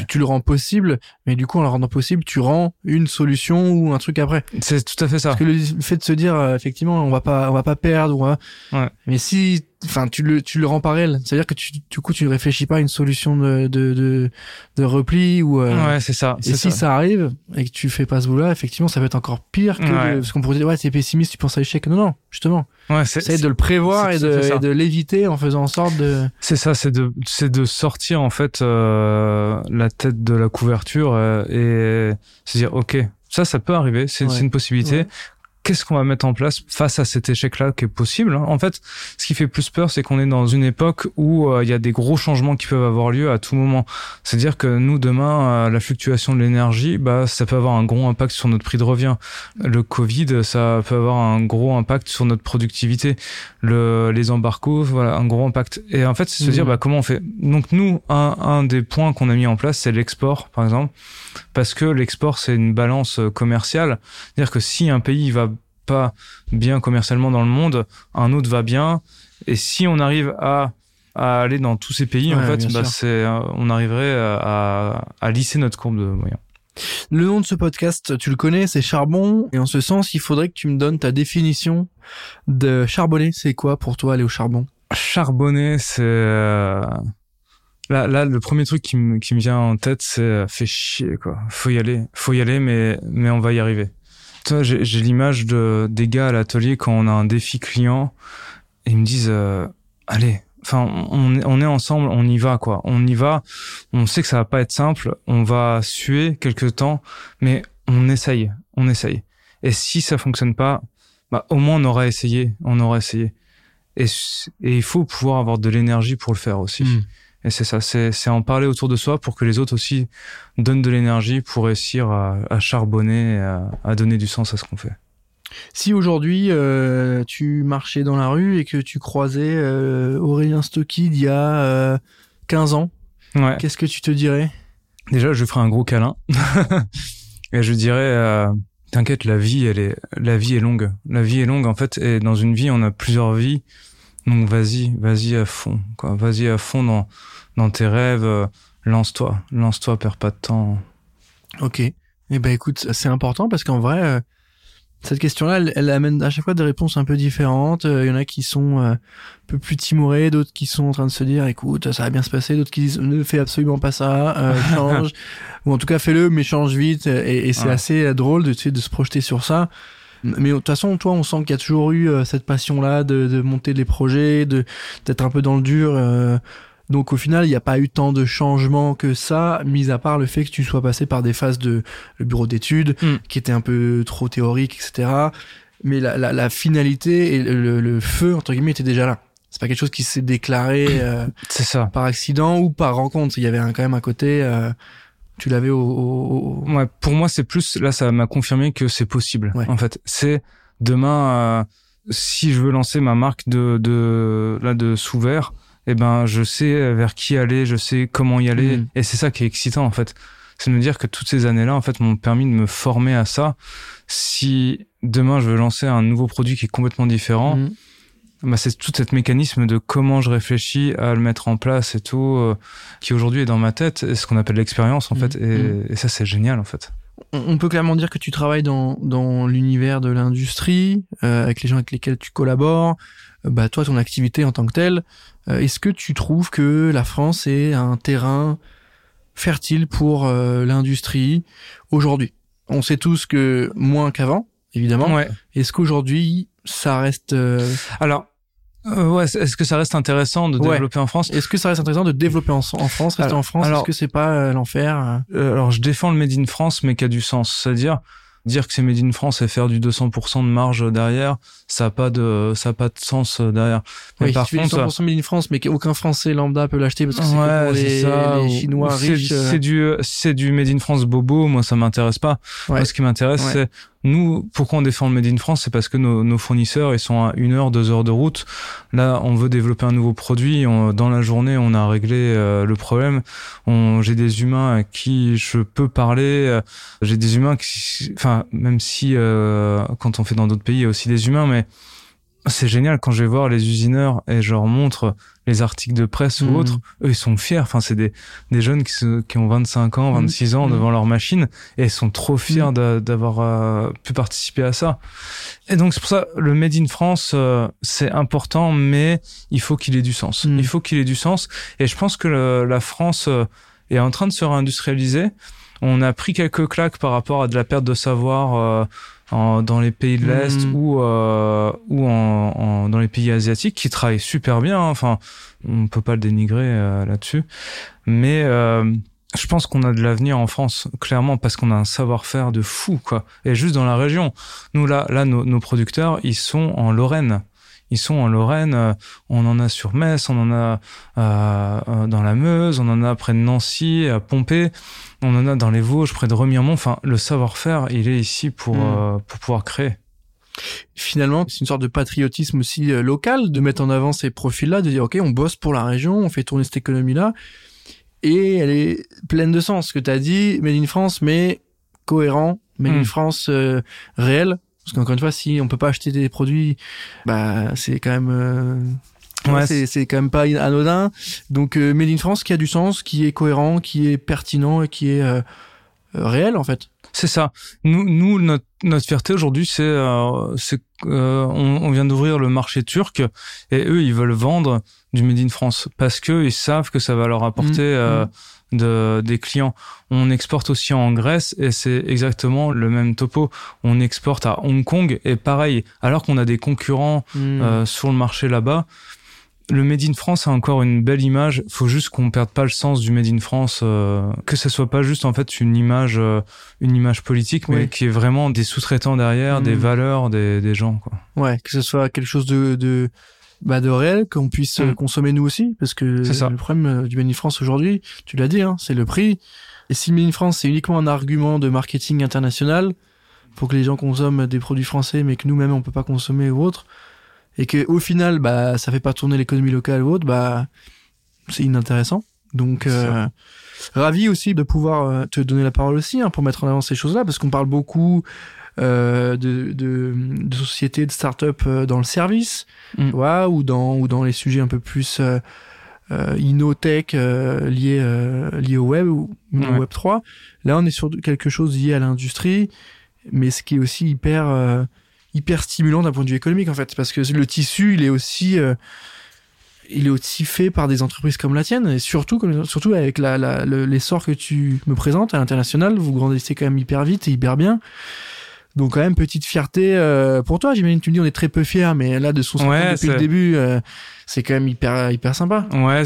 tu, le rends possible mais du coup en le rendant possible tu rends une solution ou un truc après. C'est tout à fait ça. Parce que le fait de se dire euh, effectivement on va pas on va pas perdre ouais. mais si enfin tu le tu le rends pas réel c'est à dire que tu du coup tu ne réfléchis pas à une solution de de de, de repli ou euh, ouais c'est ça et si ça. arrive et que tu fais pas ce boulot effectivement ça peut être encore pire que ouais. parce qu'on pourrait dire ouais c'est pessimiste tu penses à l'échec. Non non justement. Ouais c'est de le prévoir et de, de l'éviter en faisant en sorte de c'est ça c'est de c'est de sortir en fait euh, la tête de la couverture euh, et se dire ok Ça, ça peut arriver. C'est Ouais. une possibilité. Ouais. Qu'est-ce qu'on va mettre en place face à cet échec-là qui est possible hein En fait, ce qui fait plus peur, c'est qu'on est dans une époque où euh, il y a des gros changements qui peuvent avoir lieu à tout moment. C'est-à-dire que nous, demain, euh, la fluctuation de l'énergie, bah, ça peut avoir un gros impact sur notre prix de revient. Le Covid, ça peut avoir un gros impact sur notre productivité. Le, les embarcos, voilà, un gros impact. Et en fait, c'est se dire, bah, comment on fait? Donc nous, un, un des points qu'on a mis en place, c'est l'export, par exemple, parce que l'export, c'est une balance euh, commerciale. C'est-à-dire que si un pays va pas bien commercialement dans le monde, un autre va bien. Et si on arrive à, à aller dans tous ces pays, en fait, bah, c'est, euh, on arriverait à, à lisser notre courbe de moyens. Le nom de ce podcast, tu le connais, c'est Charbon. Et en ce sens, il faudrait que tu me donnes ta définition de charbonner. C'est quoi pour toi aller au charbon? Charbonner, c'est euh, là, là, le premier truc qui me qui me vient en tête, c'est euh, fait chier quoi. Faut y aller, faut y aller, mais mais on va y arriver. Toi, j'ai l'image de des gars à l'atelier quand on a un défi client, et ils me disent euh, allez. Enfin, on, est- ensemble, on y va quoi. On y va. On sait que ça va pas être simple. On va suer quelques temps, mais on essaye, on essaye. Et si ça fonctionne pas, bah au moins on aura essayé, on aura essayé. Et, il faut pouvoir avoir de l'énergie pour le faire aussi. Mm. Et c'est ça, c'est c'est en parler autour de soi pour que les autres aussi donnent de l'énergie pour réussir à, à charbonner, à, à donner du sens à ce qu'on fait. Si aujourd'hui euh, tu marchais dans la rue et que tu croisais euh, Aurélien Stocky d'il y a euh, 15 ans, Ouais. qu'est-ce que tu te dirais? Déjà, je ferai un gros câlin [laughs] et je dirais, euh, t'inquiète, la vie, elle est, la vie est longue. La vie est longue en fait, et dans une vie, on a plusieurs vies. Donc vas-y, vas-y à fond, quoi. Vas-y à fond dans dans tes rêves. euh, lance-toi, lance-toi, perds pas de temps. Ok. Eh ben écoute, c'est important parce qu'en vrai, euh, cette question-là, elle, elle amène à chaque fois des réponses un peu différentes. Euh, Il y en a qui sont euh, un peu plus timorés, d'autres qui sont en train de se dire, écoute, ça va bien se passer, d'autres qui disent, ne fais absolument pas ça, euh, [laughs] change, ou en tout cas fais-le, mais change vite. Et, et c'est Ouais. assez euh, drôle de, tu sais, de se projeter sur ça. Mais de toute façon, toi, on sent qu'il y a toujours eu euh, cette passion-là de, de monter les projets, de d'être un peu dans le dur. euh, donc au final, il n'y a pas eu tant de changements que ça, mis à part le fait que tu sois passé par des phases de le bureau d'études, Mm. qui étaient un peu trop théoriques, etc. Mais la, la, la finalité et le, le feu, entre guillemets, était déjà là. C'est pas quelque chose qui s'est déclaré euh, C'est ça. par accident ou par rencontre. Il y avait un, quand même un côté, euh, tu l'avais au, au- au- Ouais, pour moi, c'est plus là, ça m'a confirmé que c'est possible. Ouais. En fait, c'est demain, euh, si je veux lancer ma marque de de là de sous verre, eh ben, je sais vers qui aller, je sais comment y aller, Mhm. et c'est ça qui est excitant en fait. C'est de me dire que toutes ces années-là, en fait, m'ont permis de me former à ça. Si demain je veux lancer un nouveau produit qui est complètement différent, Mhm. Bah, c'est tout cet mécanisme de comment je réfléchis à le mettre en place et tout, euh, qui aujourd'hui est dans ma tête, et ce qu'on appelle l'expérience en Mhm. fait, et, et ça c'est génial en fait. on on peut clairement dire que tu travailles dans, dans l'univers de l'industrie, euh, avec les gens avec lesquels tu collabores, euh, bah toi ton activité en tant que telle. Euh, Est-ce que tu trouves que la France est un terrain fertile pour euh, l'industrie aujourd'hui? On sait tous que moins qu'avant, évidemment. Ouais. Est-ce qu'aujourd'hui ça reste euh, Alors, euh, ouais, est-ce que ça reste intéressant de Ouais. développer en France Est-ce que ça reste intéressant de développer en, en France, rester Alors- en France? alors- Est-ce que c'est pas euh, l'enfer euh? Euh, Alors, je défends le Made in France, mais qui a du sens. C'est-à-dire, dire que c'est Made in France et faire du 200% de marge derrière, ça a pas de, ça a pas de sens derrière. Mais Oui, par tu fais du contre, 100% made in France, mais qu'aucun Français lambda peut l'acheter parce que c'est ouais, pour les, c'est ça, les Chinois riches. C'est du, c'est du Made in France bobo. Moi, ça m'intéresse pas. Ouais. Moi, ce qui m'intéresse, c'est nous. Pourquoi on défend le Made in France, c'est parce que nos, nos fournisseurs, ils sont à une heure, deux heures de route. Là, on veut développer un nouveau produit. Dans la journée, on a réglé euh, le problème. J'ai des humains à qui je peux parler. euh, J'ai des humains qui, enfin, même si euh, quand on fait dans d'autres pays, il y a aussi des humains, mais c'est génial quand je vais voir les usineurs et je leur montre les articles de presse Mhm. ou autres. Eux, ils sont fiers. Enfin, c'est des, des jeunes qui, se- qui ont 25 ans, 26 ans Mhm. devant leur machine et ils sont trop fiers Mhm. d'a- d'avoir euh, pu participer à ça. Et donc, c'est pour ça, le Made in France, euh, c'est important, mais il faut qu'il ait du sens. Mhm. Il faut qu'il ait du sens. Et je pense que le- la France euh, est en train de se réindustrialiser. On a pris quelques claques par rapport à de la perte de savoir euh, en- dans les pays de l'Est Mhm. ou, euh, ou en, en- dans les pays asiatiques qui travaillent super bien. hein. Enfin, on peut pas le dénigrer euh, là-dessus. Mais euh, je pense qu'on a de l'avenir en France, clairement, parce qu'on a un savoir-faire de fou, quoi. Et juste dans la région. Nous, là, là, nos, nos producteurs, ils sont en Lorraine. Ils sont en Lorraine. euh, On en a sur Metz, on en a euh, euh, dans la Meuse, on en a près de Nancy, à Pompée, on en a dans les Vosges, près de Remiremont. Enfin, le savoir-faire, il est ici pour Mm. euh, pour pouvoir créer. Finalement, c'est une sorte de patriotisme aussi euh, local de mettre en avant ces profils-là, de dire ok, on bosse pour la région, on fait tourner cette économie-là, et elle est pleine de sens. Ce que tu as dit, Made in France, mais cohérent, Made in Mm. France euh, réel. Parce qu'encore une fois, si on peut pas acheter des produits, bah c'est quand même euh, Ouais, c'est c'est quand même pas anodin. Donc euh, Made in France qui a du sens, qui est cohérent, qui est pertinent et qui est euh, réel en fait. C'est ça. Nous, nous notre, notre fierté aujourd'hui, c'est euh, c'est euh, on, on vient d'ouvrir le marché turc et eux, ils veulent vendre du made in France parce que ils savent que ça va leur apporter Mmh, euh, de, des clients. On exporte aussi en Grèce et c'est exactement le même topo. On exporte à Hong Kong et pareil. Alors qu'on a des concurrents Mm. euh, sur le marché là-bas. Le Made in France a encore une belle image. Faut juste qu'on perde pas le sens du Made in France, euh, que ce soit pas juste en fait une image, euh, une image politique, mais Oui. qui est vraiment des sous-traitants derrière, des valeurs des, des gens. Quoi. Ouais, que ce soit quelque chose de de bah de réel qu'on puisse euh, Mm. consommer nous aussi parce que C'est ça. le problème euh, du Made in France aujourd'hui, tu l'as dit hein, c'est le prix. Et si le Made in France c'est uniquement un argument de marketing international pour que les gens consomment des produits français mais que nous-mêmes on peut pas consommer ou autre et que au final bah ça fait pas tourner l'économie locale ou autre, bah c'est inintéressant. Donc euh, ravi aussi de pouvoir euh, te donner la parole aussi hein, pour mettre en avant ces choses-là parce qu'on parle beaucoup de, de, de sociétés, de start-up euh, dans le service, Mm. tu vois, ou dans ou dans les sujets un peu plus euh, euh, inno-tech euh, liés euh, liés au web ou au web 3. Là, on est sur quelque chose lié à l'industrie, mais ce qui est aussi hyper euh, hyper stimulant d'un point de vue économique en fait, parce que le tissu, il est aussi euh, il est aussi fait par des entreprises comme la tienne et surtout comme surtout avec la, la le- l'essor que tu me présentes à l'international vous grandissez quand même hyper vite et hyper bien donc quand même petite fierté euh, pour toi. J'imagine tu me dis on est très peu fiers mais là de son Ouais, depuis le début euh, c'est quand même hyper hyper sympa. Ouais,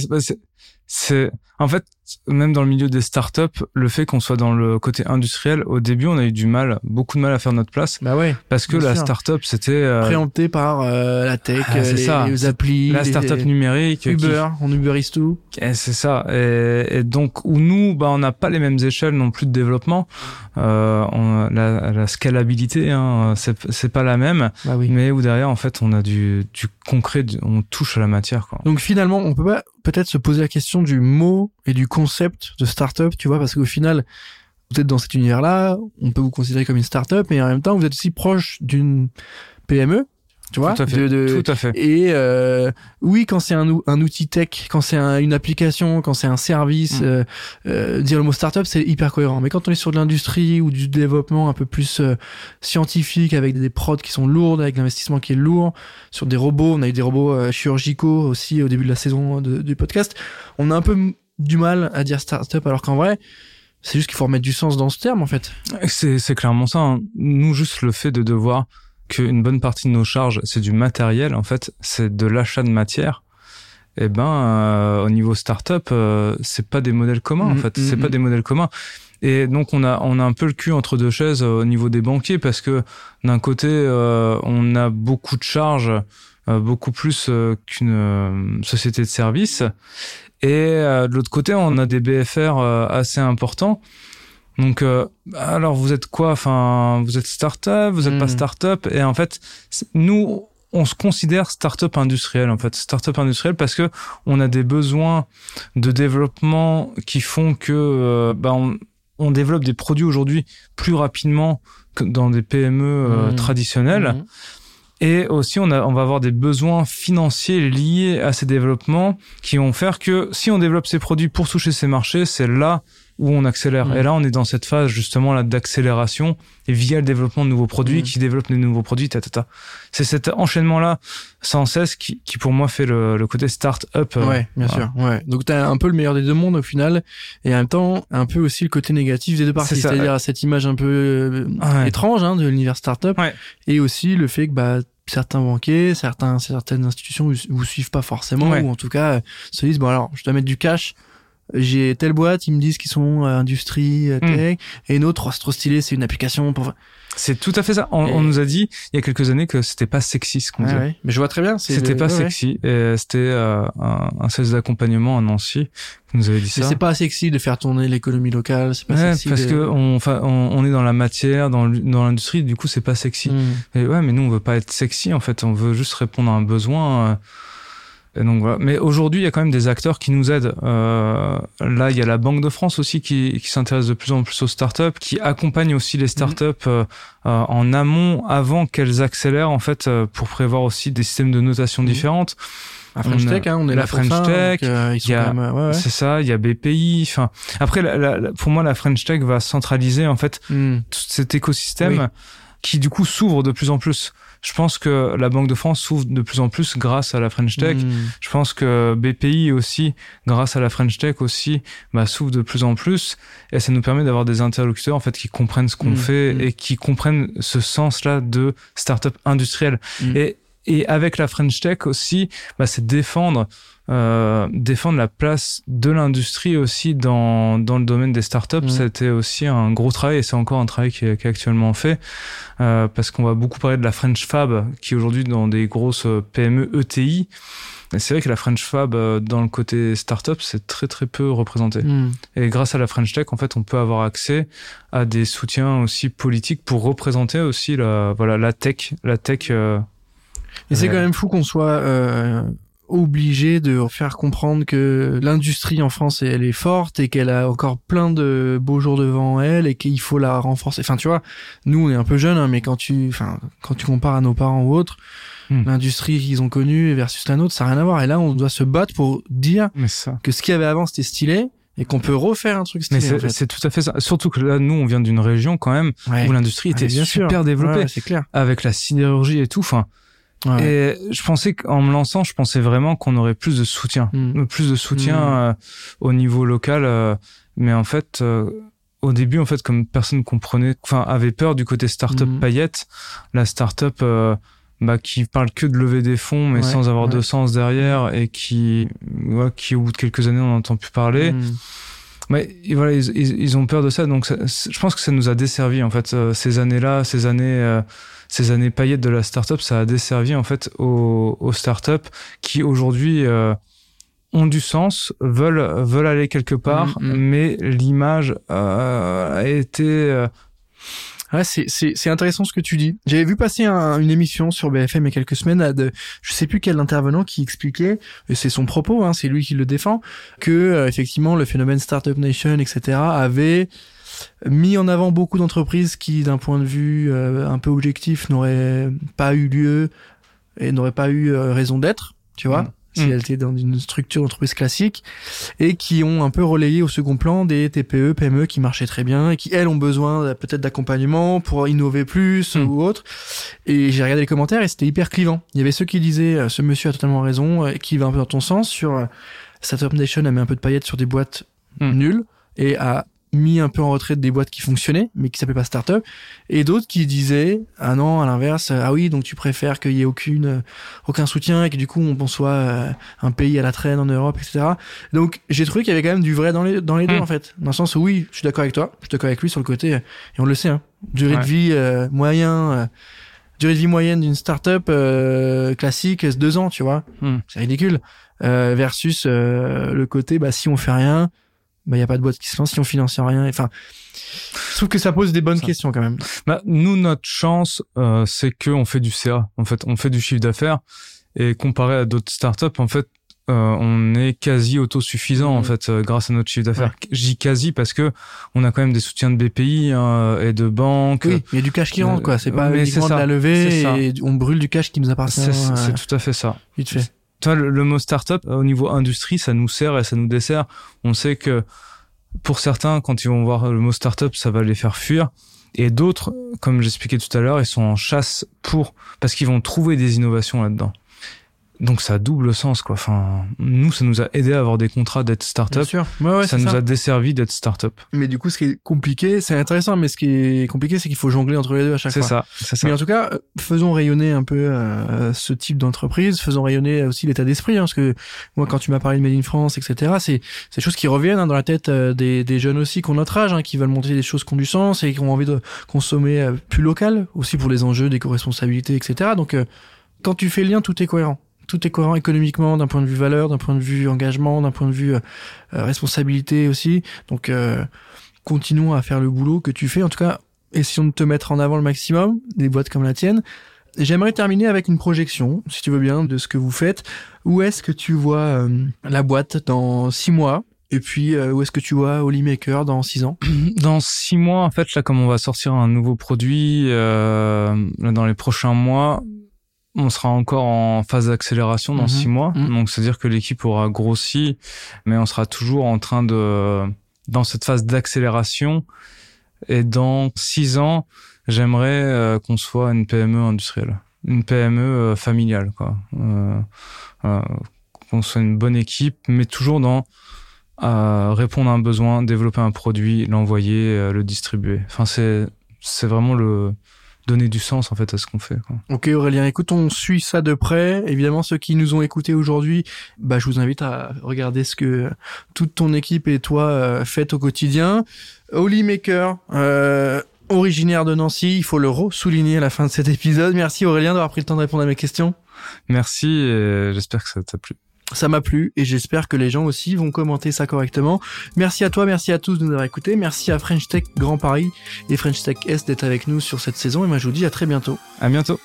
c'est, en fait, même dans le milieu des startups, le fait qu'on soit dans le côté industriel, au début, on a eu du mal, beaucoup de mal à faire notre place, bah ouais parce que la sûr. startup, c'était euh, préempté par euh, la tech Ah, les, ça. les applis la les- startup numérique. qui- Uber on Uberise tout Et c'est ça. Et, et donc, où nous, bah, on n'a pas les mêmes échelles non plus de développement. Euh, on- la, la scalabilité, hein, c'est, pas la même. bah oui Mais où derrière, en fait, on a du, du concret, on touche à la matière, quoi. Donc finalement, on peut pas peut-être se poser la question du mot et du concept de startup, tu vois, parce qu'au final, vous êtes dans cet univers-là, on peut vous considérer comme une startup, mais en même temps, vous êtes aussi proche d'une PME, tu vois. Tout à fait. de- de- Tout à fait. Et euh, oui, quand c'est un, un outil tech, quand c'est un- une application, quand c'est un service, Mm. euh, euh, dire le mot startup, c'est hyper cohérent. Mais quand on est sur de l'industrie ou du développement un peu plus euh, scientifique, avec des prods qui sont lourdes, avec l'investissement qui est lourd, sur des robots, on a eu des robots euh, chirurgicaux aussi au début de la saison de- du podcast, on a un peu du mal à dire startup, alors qu'en vrai, c'est juste qu'il faut remettre du sens dans ce terme, en fait. C'est, c'est clairement ça. hein. Nous, juste le fait de devoir qu'une bonne partie de nos charges, c'est du matériel, en fait, c'est de l'achat de matière. Eh ben, euh, au niveau startup, euh, c'est pas des modèles communs, en Mhm, fait. C'est mhm. pas des modèles communs. Et donc, on a, on a un peu le cul entre deux chaises euh, au niveau des banquiers parce que d'un côté, euh, on a beaucoup de charges, beaucoup plus euh, qu'une euh, société de service. Et euh, de l'autre côté, on a des BFR euh, assez importants. Donc, euh, alors vous êtes quoi? Enfin, vous êtes start-up, vous êtes pas Mhm. start-up. Et en fait, nous, on se considère start-up industriel en fait, start-up industriel parce que on a des besoins de développement qui font que euh, bah, on, on développe des produits aujourd'hui plus rapidement que dans des PME euh, Mhm. traditionnelles. Mhm. Et aussi, on, va avoir des besoins financiers liés à ces développements qui vont faire que si on développe ces produits pour toucher ces marchés, c'est là où on accélère. Mm. Et là, on est dans cette phase justement là d'accélération et via le développement de nouveaux produits Mm. qui développent des nouveaux produits, ta, ta, ta. C'est cet enchaînement-là sans cesse qui, qui pour moi fait le, le côté start-up. euh, Ouais, bien voilà. sûr. Ouais. Donc t'as un peu le meilleur des deux mondes au final, et en même temps un peu aussi le côté négatif des deux parties, c'est-à-dire cette image un peu euh, Ouais. étrange hein, de l'univers startup, Ouais. et aussi le fait que bah certains banquiers, certains certaines institutions vous, vous suivent pas forcément, Ouais. ou en tout cas euh, se disent bon alors je dois mettre du cash j'ai telle boîte, ils me disent qu'ils sont euh, industrie, euh, Hmm. tech, et une autre, oh, c'est trop stylé, c'est une application pour. C'est tout à fait ça. On, Et- on nous a dit il y a quelques années que c'était pas sexy ce qu'on Ouais, disait. ouais. Mais je vois très bien. C'était pas ouais, ouais. sexy. Et c'était euh, un, un d'accompagnement à Nancy qui nous avait dit Mais ça. c'est pas sexy de faire tourner l'économie locale. C'est pas Ouais, sexy. parce de- que on, on, on est dans la matière, dans l'industrie, du coup c'est pas sexy. Hmm. Et ouais, mais nous on veut pas être sexy en fait, on veut juste répondre à un besoin. Euh, Et donc voilà. Mais aujourd'hui, il y a quand même des acteurs qui nous aident. Euh, là, il y a la Banque de France aussi qui, qui s'intéresse de plus en plus aux startups, qui accompagne aussi les startups euh, euh, en amont, avant qu'elles accélèrent en fait, euh, pour prévoir aussi des systèmes de notation Mhm. différentes. La French on Tech, hein, on est la là pour French ça, Tech, donc, euh, même, ouais, ouais. C'est ça. Il y a BPI. Enfin, après, la- la- la- pour moi, la French Tech va centraliser en fait Hmm. tout cet écosystème Oui. qui du coup s'ouvre de plus en plus. Je pense que la Banque de France s'ouvre de plus en plus grâce à la French Tech. Hmm. Je pense que BPI aussi, grâce à la French Tech aussi, bah, s'ouvre de plus en plus. Et ça nous permet d'avoir des interlocuteurs en fait qui comprennent ce qu'on Mm, fait mm. et qui comprennent ce sens-là de start-up industrielle. Et, et avec la French Tech aussi, bah, c'est défendre euh, défendre la place de l'industrie aussi dans, dans le domaine des startups. Mm. C'était aussi un gros travail et c'est encore un travail qui est, qui est actuellement fait euh, parce qu'on va beaucoup parler de la French Fab qui est aujourd'hui dans des grosses PME ETI. Et c'est vrai que la French Fab euh, dans le côté startup c'est très très peu représenté. Hmm. Et grâce à la French Tech, en fait, on peut avoir accès à des soutiens aussi politiques pour représenter aussi la voilà la tech, la tech. euh, Et c'est quand même fou qu'on soit euh, obligé de faire comprendre que l'industrie en France elle est forte et qu'elle a encore plein de beaux jours devant elle et qu'il faut la renforcer. Enfin tu vois, nous on est un peu jeunes hein, mais quand tu enfin quand tu compares à nos parents ou autres, Hmm. l'industrie qu'ils ont connue versus la nôtre, ça n'a rien à voir et là on doit se battre pour dire Mais ça. que ce qu'il y avait avant c'était stylé et qu'on peut refaire un truc Mais stylé. en c'est fait. tout à fait ça. Surtout que là, nous, on vient d'une région quand même Ouais. où l'industrie Ouais, était sûr. super développée Ouais, c'est clair. avec la sidérurgie et tout. Enfin, Ouais. et je pensais qu'en me lançant, je pensais vraiment qu'on aurait plus de soutien, Hmm. plus de soutien Mm. euh, au niveau local. euh, mais en fait, euh, au début, en fait, comme personne comprenait, enfin, avait peur du côté startup Mhm. paillette, la startup euh, bah, qui parle que de lever des fonds, mais Ouais, sans avoir de sens derrière, et qui, ouais, qui au bout de quelques années, on n'entend plus parler. Hmm. Mais voilà, ils, ils, ils ont peur de ça. Donc, ça- je pense que ça nous a desservi en fait euh, ces années-là, ces années, euh, ces années paillettes de la startup, ça a desservi en fait aux, aux startups qui aujourd'hui euh, ont du sens, veulent veulent aller quelque part, Mm, mm. mais l'image euh, a été euh, Ouais, c'est, c'est, c'est intéressant ce que tu dis. J'avais vu passer un- une émission sur BFM il y a quelques semaines là, de, je sais plus quel intervenant qui expliquait, et c'est son propos, hein, c'est lui qui le défend, que euh, effectivement le phénomène Startup Nation, etc., avait mis en avant beaucoup d'entreprises qui, d'un point de vue euh, un peu objectif, n'auraient pas eu lieu et n'auraient pas eu euh, raison d'être, tu vois. Mm. Si Mm. elles étaient dans une structure d'entreprise classique et qui ont un peu relayé au second plan des TPE, PME qui marchaient très bien et qui elles ont besoin peut-être d'accompagnement pour innover plus Mm. ou autre. Et j'ai regardé les commentaires et c'était hyper clivant. Il y avait ceux qui disaient euh, ce monsieur a totalement raison, euh, qui va un peu dans ton sens sur Startup Nation a mis un peu de paillettes sur des boîtes Mm. nulles et a mis un peu en retraite des boîtes qui fonctionnaient mais qui s'appelaient pas startup et d'autres qui disaient ah non à l'inverse ah oui donc tu préfères qu'il y ait aucune euh, aucun soutien et que du coup on soit euh, un pays à la traîne en Europe etc donc j'ai trouvé qu'il y avait quand même du vrai dans les dans les deux Mm. en fait dans le sens où oui je suis d'accord avec toi je suis d'accord avec lui sur le côté euh, et on le sait hein, durée Ouais. de vie euh, moyen euh, durée de vie moyenne d'une startup euh, classique c'est deux ans tu vois Hmm. c'est ridicule euh, versus euh, le côté bah si on fait rien bah il y a pas de boîte qui se lance si on finance rien enfin je trouve que ça pose des bonnes Ça. questions quand même Bah, nous, notre chance, euh, c'est que on fait du CA. En fait, on fait du chiffre d'affaires. Et comparé à d'autres startups, en fait, euh, on est quasi autosuffisant en Mhm. fait euh, grâce à notre chiffre d'affaires. Dis quasi parce que on a quand même des soutiens de BPI hein, et de banques. oui il y a du cash qui rentre quoi c'est pas mais uniquement de la levée et on brûle du cash qui nous appartient C'est euh, c'est tout à fait ça. vite fait Le, le mot startup euh, au niveau industrie, ça nous sert et ça nous dessert. On sait que pour certains, quand ils vont voir le mot startup, ça va les faire fuir. Et d'autres, comme j'expliquais tout à l'heure, ils sont en chasse pour parce qu'ils vont trouver des innovations là-dedans. Donc ça a double sens quoi. Enfin, nous ça nous a aidé à avoir des contrats d'être Bien start-up. sûr. Ouais, ouais, ça nous ça. a desservi d'être start-up. Mais du coup, ce qui est compliqué, c'est intéressant, mais ce qui est compliqué, c'est qu'il faut jongler entre les deux à chaque C'est fois. ça, c'est ça. Mais en tout cas, faisons rayonner un peu euh, ce type d'entreprise, faisons rayonner aussi l'état d'esprit, hein, parce que moi, quand tu m'as parlé de Made in France, etc., c'est c'est des choses qui reviennent hein, dans la tête euh, des, des jeunes aussi qui ont notre âge, hein, qui veulent monter des choses qui ont du sens et qui ont envie de consommer euh, plus local, aussi pour les enjeux d'éco-responsabilité, etc. Donc, euh, quand tu fais le lien, tout est cohérent. Tout est cohérent économiquement, d'un point de vue valeur, d'un point de vue engagement, d'un point de vue euh, euh, responsabilité aussi. Donc, euh, continuons à faire le boulot que tu fais. En tout cas, essayons de te mettre en avant le maximum, des boîtes comme la tienne. J'aimerais terminer avec une projection, si tu veux bien, de ce que vous faites. Où est-ce que tu vois euh, la boîte dans six mois? Et puis, euh, où est-ce que tu vois Holy Maker dans six ans? [clears throat] Dans six mois, en fait, là, comme on va sortir un nouveau produit euh, dans les prochains mois, on sera encore en phase d'accélération dans Mhm. six mois. Mhm. Donc, c'est-à-dire que l'équipe aura grossi, mais on sera toujours en train de dans cette phase d'accélération. Et dans six ans, j'aimerais euh, qu'on soit une PME industrielle, une PME euh, familiale, quoi. Euh, qu'on soit une bonne équipe, mais toujours dans répondre à un besoin, développer un produit, l'envoyer, le distribuer. Enfin, c'est c'est vraiment le donner du sens en fait à ce qu'on fait. Quoi. Ok Aurélien, écoute, on suit ça de près. Évidemment, ceux qui nous ont écoutés aujourd'hui, bah, je vous invite à regarder ce que toute ton équipe et toi euh, faites au quotidien. Holy Maker, euh, originaire de Nancy, il faut le souligner à la fin de cet épisode. Merci Aurélien d'avoir pris le temps de répondre à mes questions. Merci et j'espère que ça t'a plu. Ça m'a plu et j'espère que les gens aussi vont commenter ça correctement. Merci à toi, merci à tous de nous avoir écoutés. Merci à French Tech Grand Paris et French Tech S d'être avec nous sur cette saison et moi je vous dis à très bientôt. À bientôt.